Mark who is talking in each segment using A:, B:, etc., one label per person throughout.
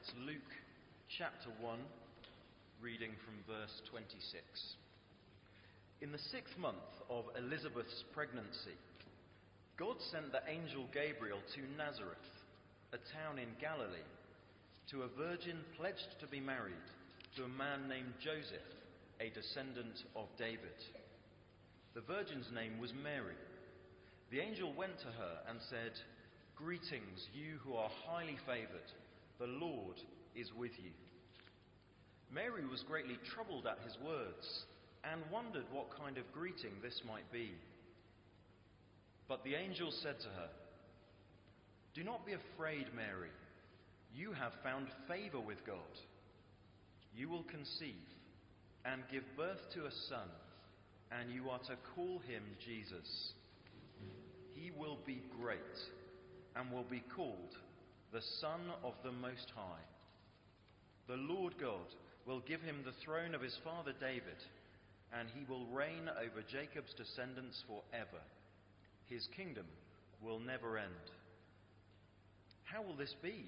A: It's Luke chapter 1, reading from verse 26. In the sixth month of Elizabeth's pregnancy, God sent the angel Gabriel to Nazareth, a town in Galilee, to a virgin pledged to be married to a man named Joseph, a descendant of David. The virgin's name was Mary. The angel went to her and said, Greetings, you who are highly favored. The Lord is with you. Mary was greatly troubled at his words and wondered what kind of greeting this might be. But the angel said to her, Do not be afraid, Mary. You have found favor with God. You will conceive and give birth to a son, and you are to call him Jesus. He will be great and will be called the Son of the Most High. The Lord God will give him the throne of his father David, and he will reign over Jacob's descendants forever. His kingdom will never end. How will this be?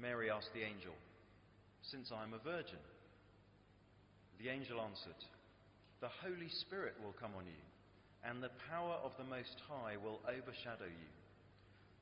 A: Mary asked the angel, since I am a virgin. The angel answered, The Holy Spirit will come on you, and the power of the Most High will overshadow you.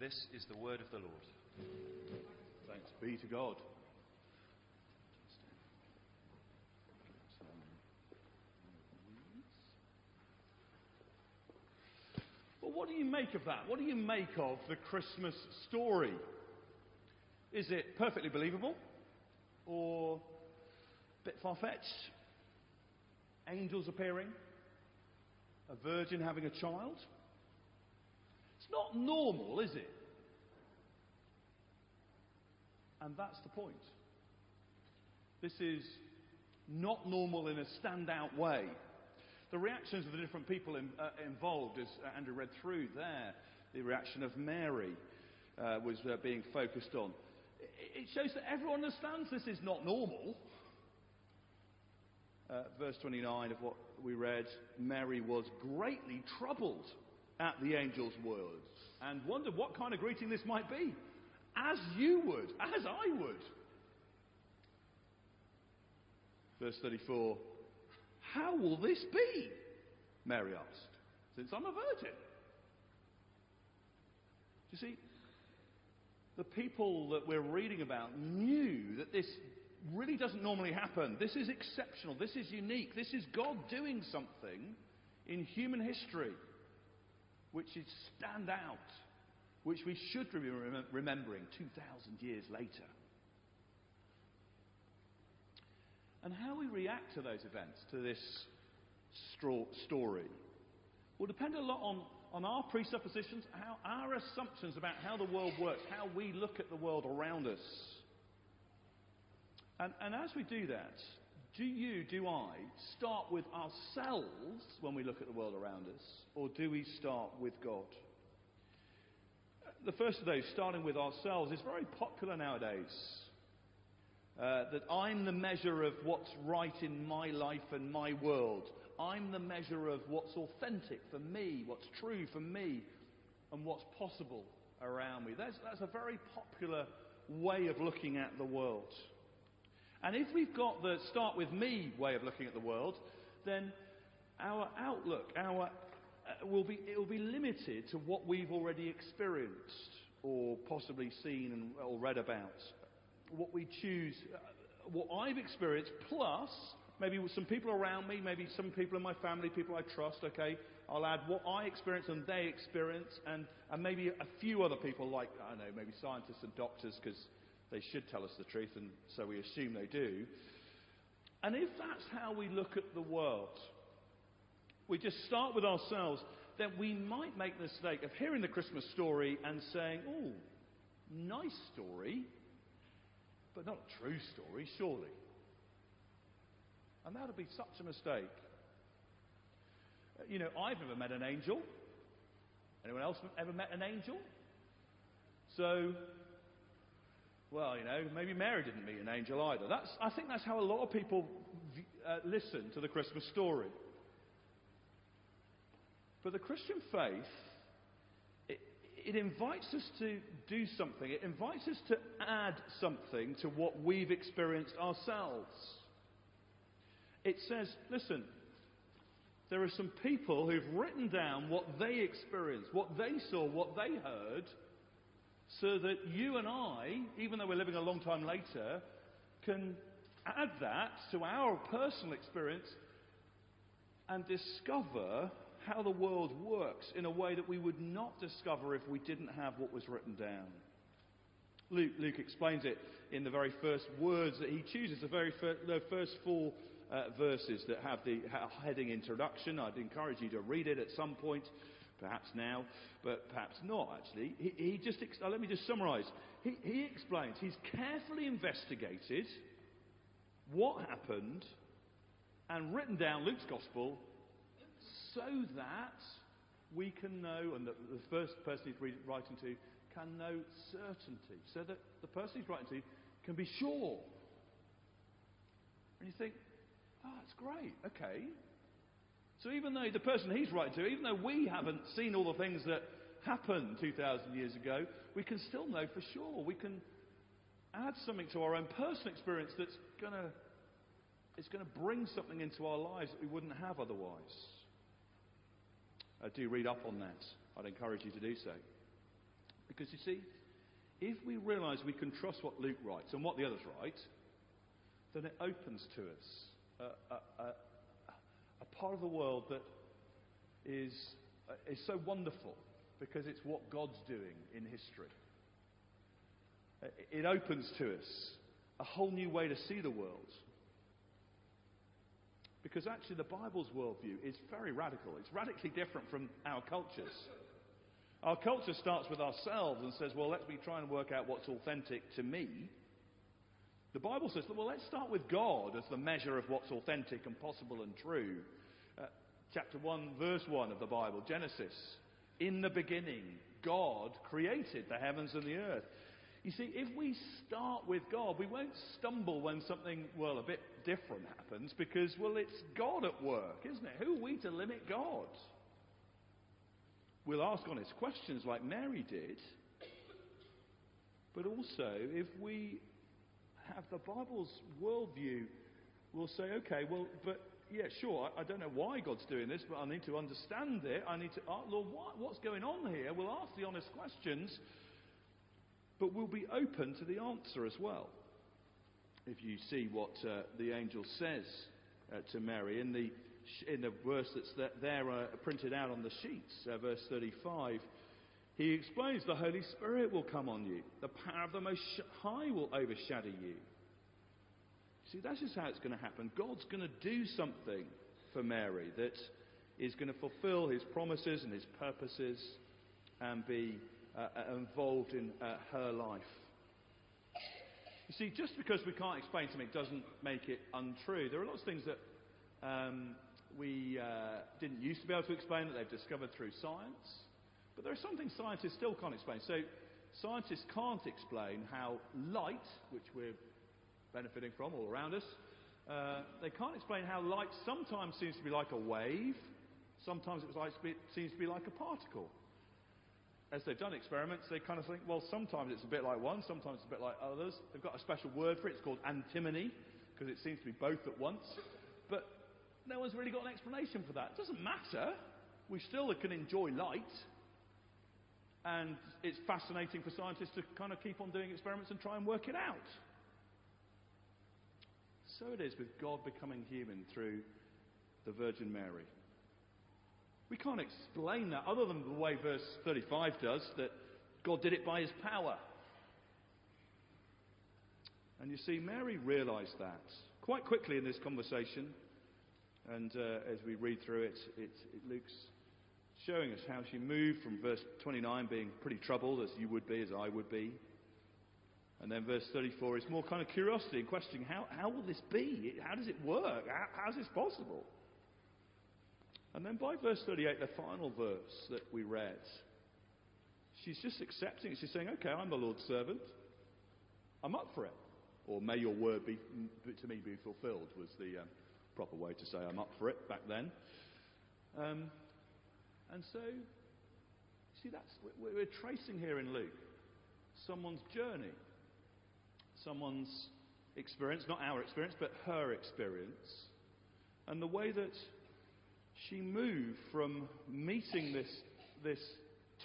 A: This is the word of the Lord.
B: Thanks be to God. Well, what do you make of that? What do you make of the Christmas story? Is it perfectly believable? Or a bit far fetched? Angels appearing? A virgin having a child? It's not normal, is it? And that's the point. This is not normal in a standout way. The reactions of the different people in, uh, involved, as Andrew read through there, the reaction of Mary uh, was uh, being focused on. It shows that everyone understands this is not normal. Uh, verse 29 of what we read Mary was greatly troubled at the angel's words and wondered what kind of greeting this might be. As you would, as I would. Verse 34 How will this be? Mary asked, since I'm a virgin. Do you see? The people that we're reading about knew that this really doesn't normally happen. This is exceptional. This is unique. This is God doing something in human history which should stand out, which we should be remembering 2,000 years later. And how we react to those events, to this story, will depend a lot on, on our presuppositions, how, our assumptions about how the world works, how we look at the world around us. And, and as we do that, do you, do I, start with ourselves when we look at the world around us, or do we start with God? The first of those, starting with ourselves, is very popular nowadays. Uh, that I'm the measure of what's right in my life and my world. I'm the measure of what's authentic for me, what's true for me, and what's possible around me. That's, that's a very popular way of looking at the world. And if we've got the start with me way of looking at the world, then our outlook, our, uh, will be, it will be limited to what we've already experienced or possibly seen and, or read about. What we choose, uh, what I've experienced, plus maybe some people around me, maybe some people in my family, people I trust, okay? I'll add what I experience and they experience, and, and maybe a few other people like, I don't know, maybe scientists and doctors, because they should tell us the truth, and so we assume they do. And if that's how we look at the world, we just start with ourselves, then we might make the mistake of hearing the Christmas story and saying, oh, nice story, but not a true story, surely. And that would be such a mistake. Uh, You know, I've never met an angel. Anyone else ever met an angel? So, well, you know, maybe Mary didn't meet an angel either. That's, I think that's how a lot of people uh, listen to the Christmas story. But the Christian faith, it, it invites us to do something. It invites us to add something to what we've experienced ourselves. It says, listen, there are some people who've written down what they experienced, what they saw, what they heard, so that you and I, even though we're living a long time later, can add that to our personal experience and discover how the world works in a way that we would not discover if we didn't have what was written down. Luke, Luke explains it in the very first words that he chooses, the very fir- the first four uh, verses that have the ha- heading introduction. I'd encourage you to read it at some point, perhaps now, but perhaps not actually. He, he just ex- uh, let me just summarize. He, he explains he's carefully investigated what happened and written down Luke's gospel so that we can know, and the, the first person he's writing to can know certainty, so that the person he's writing to can be sure. And you think, oh, that's great, okay. So even though the person he's writing to, even though we haven't seen all the things that happened 2,000 years ago, we can still know for sure. We can add something to our own personal experience that's going to it's going to bring something into our lives that we wouldn't have otherwise. Uh, do read up on that. I'd encourage you to do so. Because you see, if we realize we can trust what Luke writes and what the others write, then it opens to us a, a, a, a part of the world that is, uh, is so wonderful because it's what God's doing in history. Uh, It opens to us a whole new way to see the world. Because actually, the Bible's worldview is very radical. It's radically different from our cultures. Our culture starts with ourselves and says, well, let me try and work out what's authentic to me. The Bible says, that, well, let's start with God as the measure of what's authentic and possible and true. Uh, chapter 1, verse 1 of the Bible, Genesis. In the beginning, God created the heavens and the earth. You see, if we start with God, we won't stumble when something, well, a bit different happens because, well, it's God at work, isn't it? Who are we to limit God? We'll ask honest questions like Mary did. But also, if we have the Bible's worldview, we'll say, okay, well, but yeah, sure, I, I don't know why God's doing this, but I need to understand it. I need to, oh, Lord, what, what's going on here? We'll ask the honest questions, but we'll be open to the answer as well. If you see what uh, the angel says uh, to Mary in the in the verse that's th- there uh, printed out on the sheets, uh, verse 35, he explains the Holy Spirit will come on you. The power of the Most High will overshadow you. See, that's just how it's going to happen. God's going to do something for Mary that is going to fulfill his promises and his purposes and be uh, involved in uh, her life. You see, just because we can't explain something doesn't make it untrue. There are lots of things that um, we uh, didn't used to be able to explain that they've discovered through science. But there are some things scientists still can't explain. So scientists can't explain how light, which we're benefiting from all around us, uh, they can't explain how light sometimes seems to be like a wave, sometimes it like, seems to be like a particle. As they've done experiments, they kind of think, well, sometimes it's a bit like one, sometimes it's a bit like others. They've got a special word for it. It's called antimony, because it seems to be both at once. But no one's really got an explanation for that. It doesn't matter. We still can enjoy light. And it's fascinating for scientists to kind of keep on doing experiments and try and work it out. So it is with God becoming human through the Virgin Mary. We can't explain that other than the way verse 35 does, that God did it by his power. And you see, Mary realized that quite quickly in this conversation. And uh, as we read through it, it, it, Luke's showing us how she moved from verse 29 being pretty troubled, as you would be, as I would be, And then verse 34 is more kind of curiosity and questioning how, how will this be? How does it work? How, how is this possible? And then by verse 38, the final verse that we read, she's just accepting it. She's saying, Okay, I'm the Lord's servant. I'm up for it. Or may your word be, to me be fulfilled, was the um, proper way to say I'm up for it back then. Um, and so, see, that's we're tracing here in Luke someone's journey, someone's experience, not our experience, but her experience, and the way that she moved from meeting this, this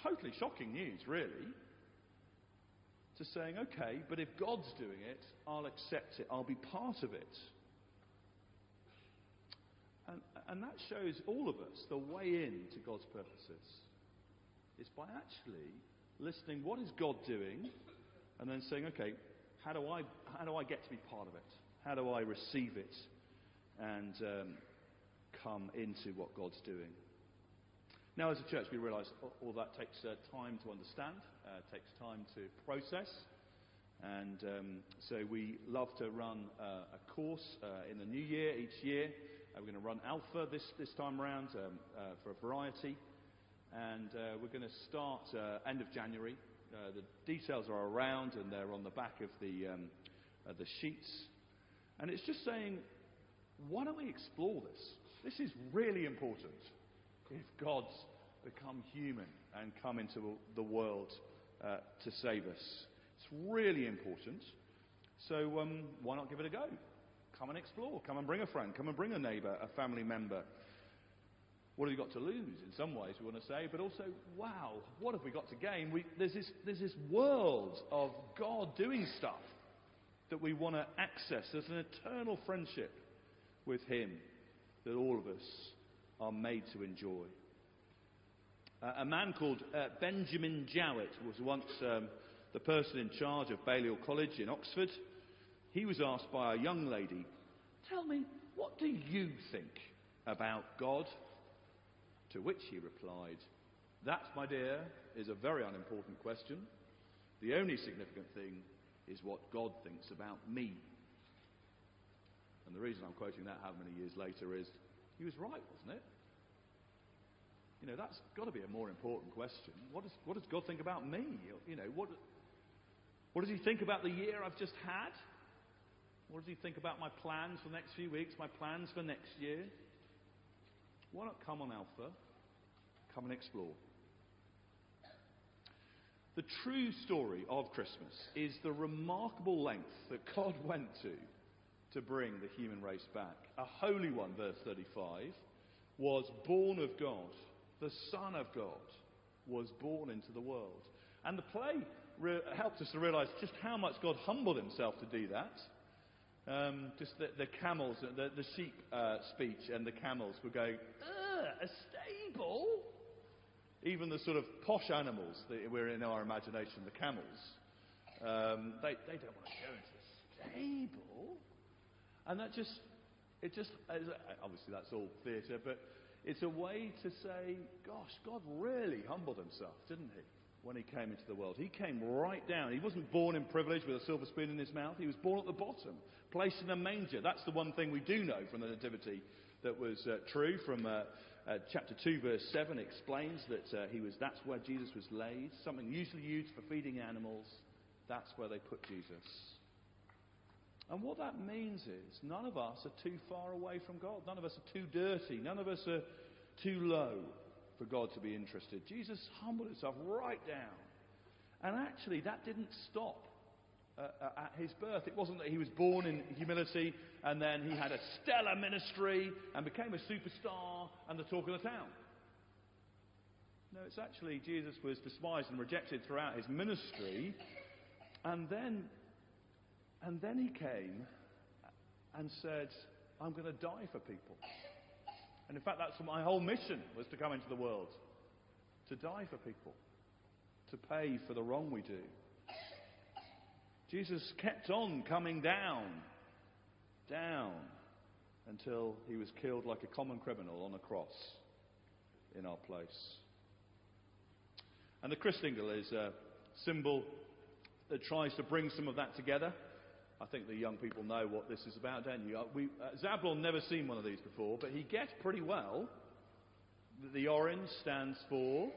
B: totally shocking news, really, to saying, okay, but if God's doing it, I'll accept it, I'll be part of it. And, and that shows all of us the way in to God's purposes. It's by actually listening, what is God doing? And then saying, okay, how do I, how do I get to be part of it? How do I receive it and um, come into what God's doing? Now, as a church, we realise all that takes uh, time to understand, uh, takes time to process. And um, so we love to run uh, a course uh, in the new year each year. Uh, we're going to run Alpha this, this time around um, uh, for a variety. And we're going to start end of January. the details are around and they're on the back of the, um, the sheets. And it's just saying, why don't we explore this? This is really important if God's become human and come into the world uh, to save us. It's really important. So um, why not give it a go? Come and explore. Come and bring a friend. Come and bring a neighbour, a family member. What have you got to lose? In some ways, we want to say, but also, wow, what have we got to gain? We, there's, this, there's this world of God doing stuff that we want to access. There's an eternal friendship with Him that all of us are made to enjoy. Uh, a man called uh, Benjamin Jowett was once um, the person in charge of Balliol College in Oxford. He was asked by a young lady, Tell me, what do you think about God? To which he replied, That, my dear, is a very unimportant question. The only significant thing is what God thinks about me. And the reason I'm quoting that how many years later is he was right, wasn't it? You know, that's got to be a more important question. What does, what does God think about me? You know, what, what does He think about the year I've just had? What does He think about my plans for the next few weeks, my plans for next year? Why not come on Alpha? Come and explore. The true story of Christmas is the remarkable length that God went to to bring the human race back. A holy one, verse 35, was born of God the Son of God, was born into the world. And the play re- helps us to realize just how much God humbled himself to do that. Um, just the, the, camels, the, the sheep uh, speech, and the camels were going, a stable? Even the sort of posh animals that we're in our imagination, the camels, um, they, they don't want to go into the stable. And that just, it just, obviously that's all theatre, but it's a way to say, gosh, God really humbled himself, didn't he? When he came into the world. He came right down. He wasn't born in privilege with a silver spoon in his mouth. He was born at the bottom, placed in a manger. That's the one thing we do know from the Nativity that was uh, true. From uh, uh, chapter 2, verse 7 explains that uh, he was, that's where Jesus was laid. Something usually used for feeding animals. That's where they put Jesus. And what that means is none of us are too far away from God. None of us are too dirty. None of us are too low for God to be interested. Jesus humbled himself right down. And actually, that didn't stop uh, uh, at his birth. It wasn't that he was born in humility and then he had a stellar ministry and became a superstar and the talk of the town. No, it's actually Jesus was despised and rejected throughout his ministry. And then and then he came and said, I'm going to die for people. And in fact, that's my whole mission was to come into the world to die for people, to pay for the wrong we do. Jesus kept on coming down, down, until he was killed like a common criminal on a cross in our place. And the Christingle is a symbol that tries to bring some of that together. I think the young people know what this is about, don't you? Uh, we, uh, Zablon never seen one of these before, but he gets pretty well. The orange stands for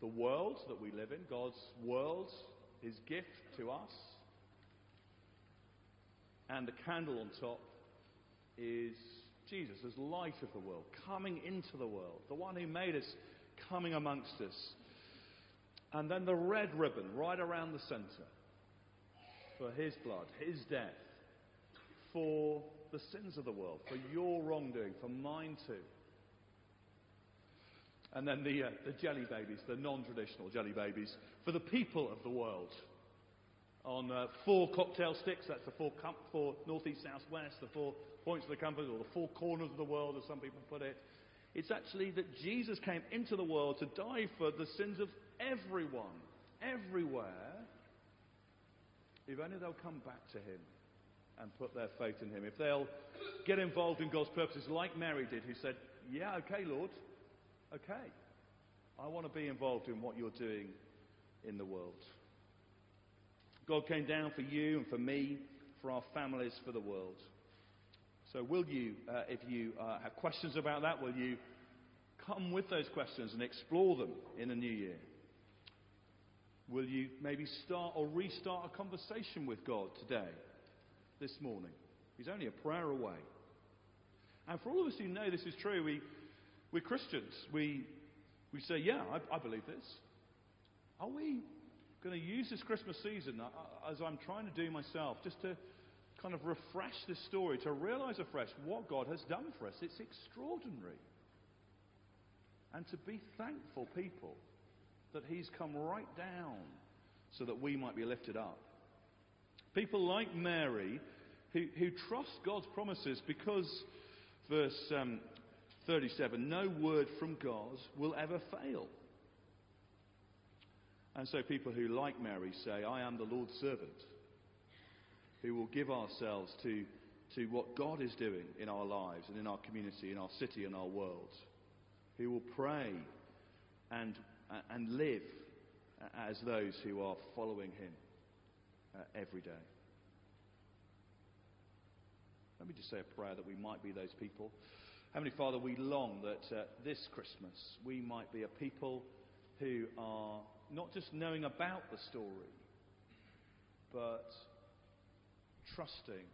B: the world that we live in, God's world, his gift to us. And the candle on top is Jesus as light of the world, coming into the world, the one who made us coming amongst us. And then the red ribbon right around the center for his blood, his death, for the sins of the world, for your wrongdoing, for mine too. And then the, uh, the jelly babies, the non traditional jelly babies, for the people of the world. On uh, four cocktail sticks, that's the four, com- four northeast, south, west, the four points of the compass, or the four corners of the world, as some people put it. It's actually that Jesus came into the world to die for the sins of everyone, everywhere, if only they'll come back to Him and put their faith in Him. If they'll get involved in God's purposes, like Mary did, who said, Yeah, okay, Lord, okay. I want to be involved in what you're doing in the world. God came down for you and for me, for our families, for the world. So, will you, uh, if you uh, have questions about that, will you come with those questions and explore them in the new year? Will you maybe start or restart a conversation with God today, this morning? He's only a prayer away. And for all of us who know this is true, we, we're Christians. We, we say, yeah, I, I believe this. Are we going to use this Christmas season, uh, as I'm trying to do myself, just to kind of refresh this story, to realize afresh what God has done for us? It's extraordinary. And to be thankful people that He's come right down so that we might be lifted up. People like Mary who, who trust God's promises because, verse um, 37, no word from God will ever fail. And so people who, like Mary, say, I am the Lord's servant, who will give ourselves to, to what God is doing in our lives and in our community, in our city, and our world, who will pray and and live as those who are following him uh, every day. Let me just say a prayer that we might be those people. Heavenly Father, we long that uh, this Christmas we might be a people who are not just knowing about the story, but trusting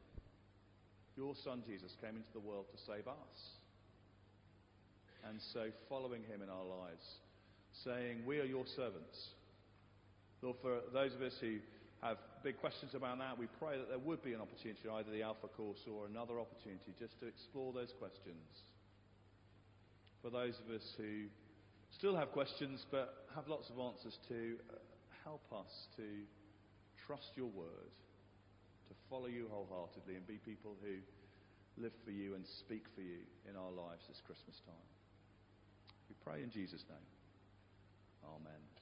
B: your Son Jesus came into the world to save us. And so following him in our lives saying, We are your servants. Lord, for those of us who have big questions about that, we pray that there would be an opportunity, either the Alpha course or another opportunity, just to explore those questions. For those of us who still have questions but have lots of answers to, uh, help us to trust your word, to follow you wholeheartedly, and be people who live for you and speak for you in our lives this Christmas time. We pray in Jesus' name. Amen.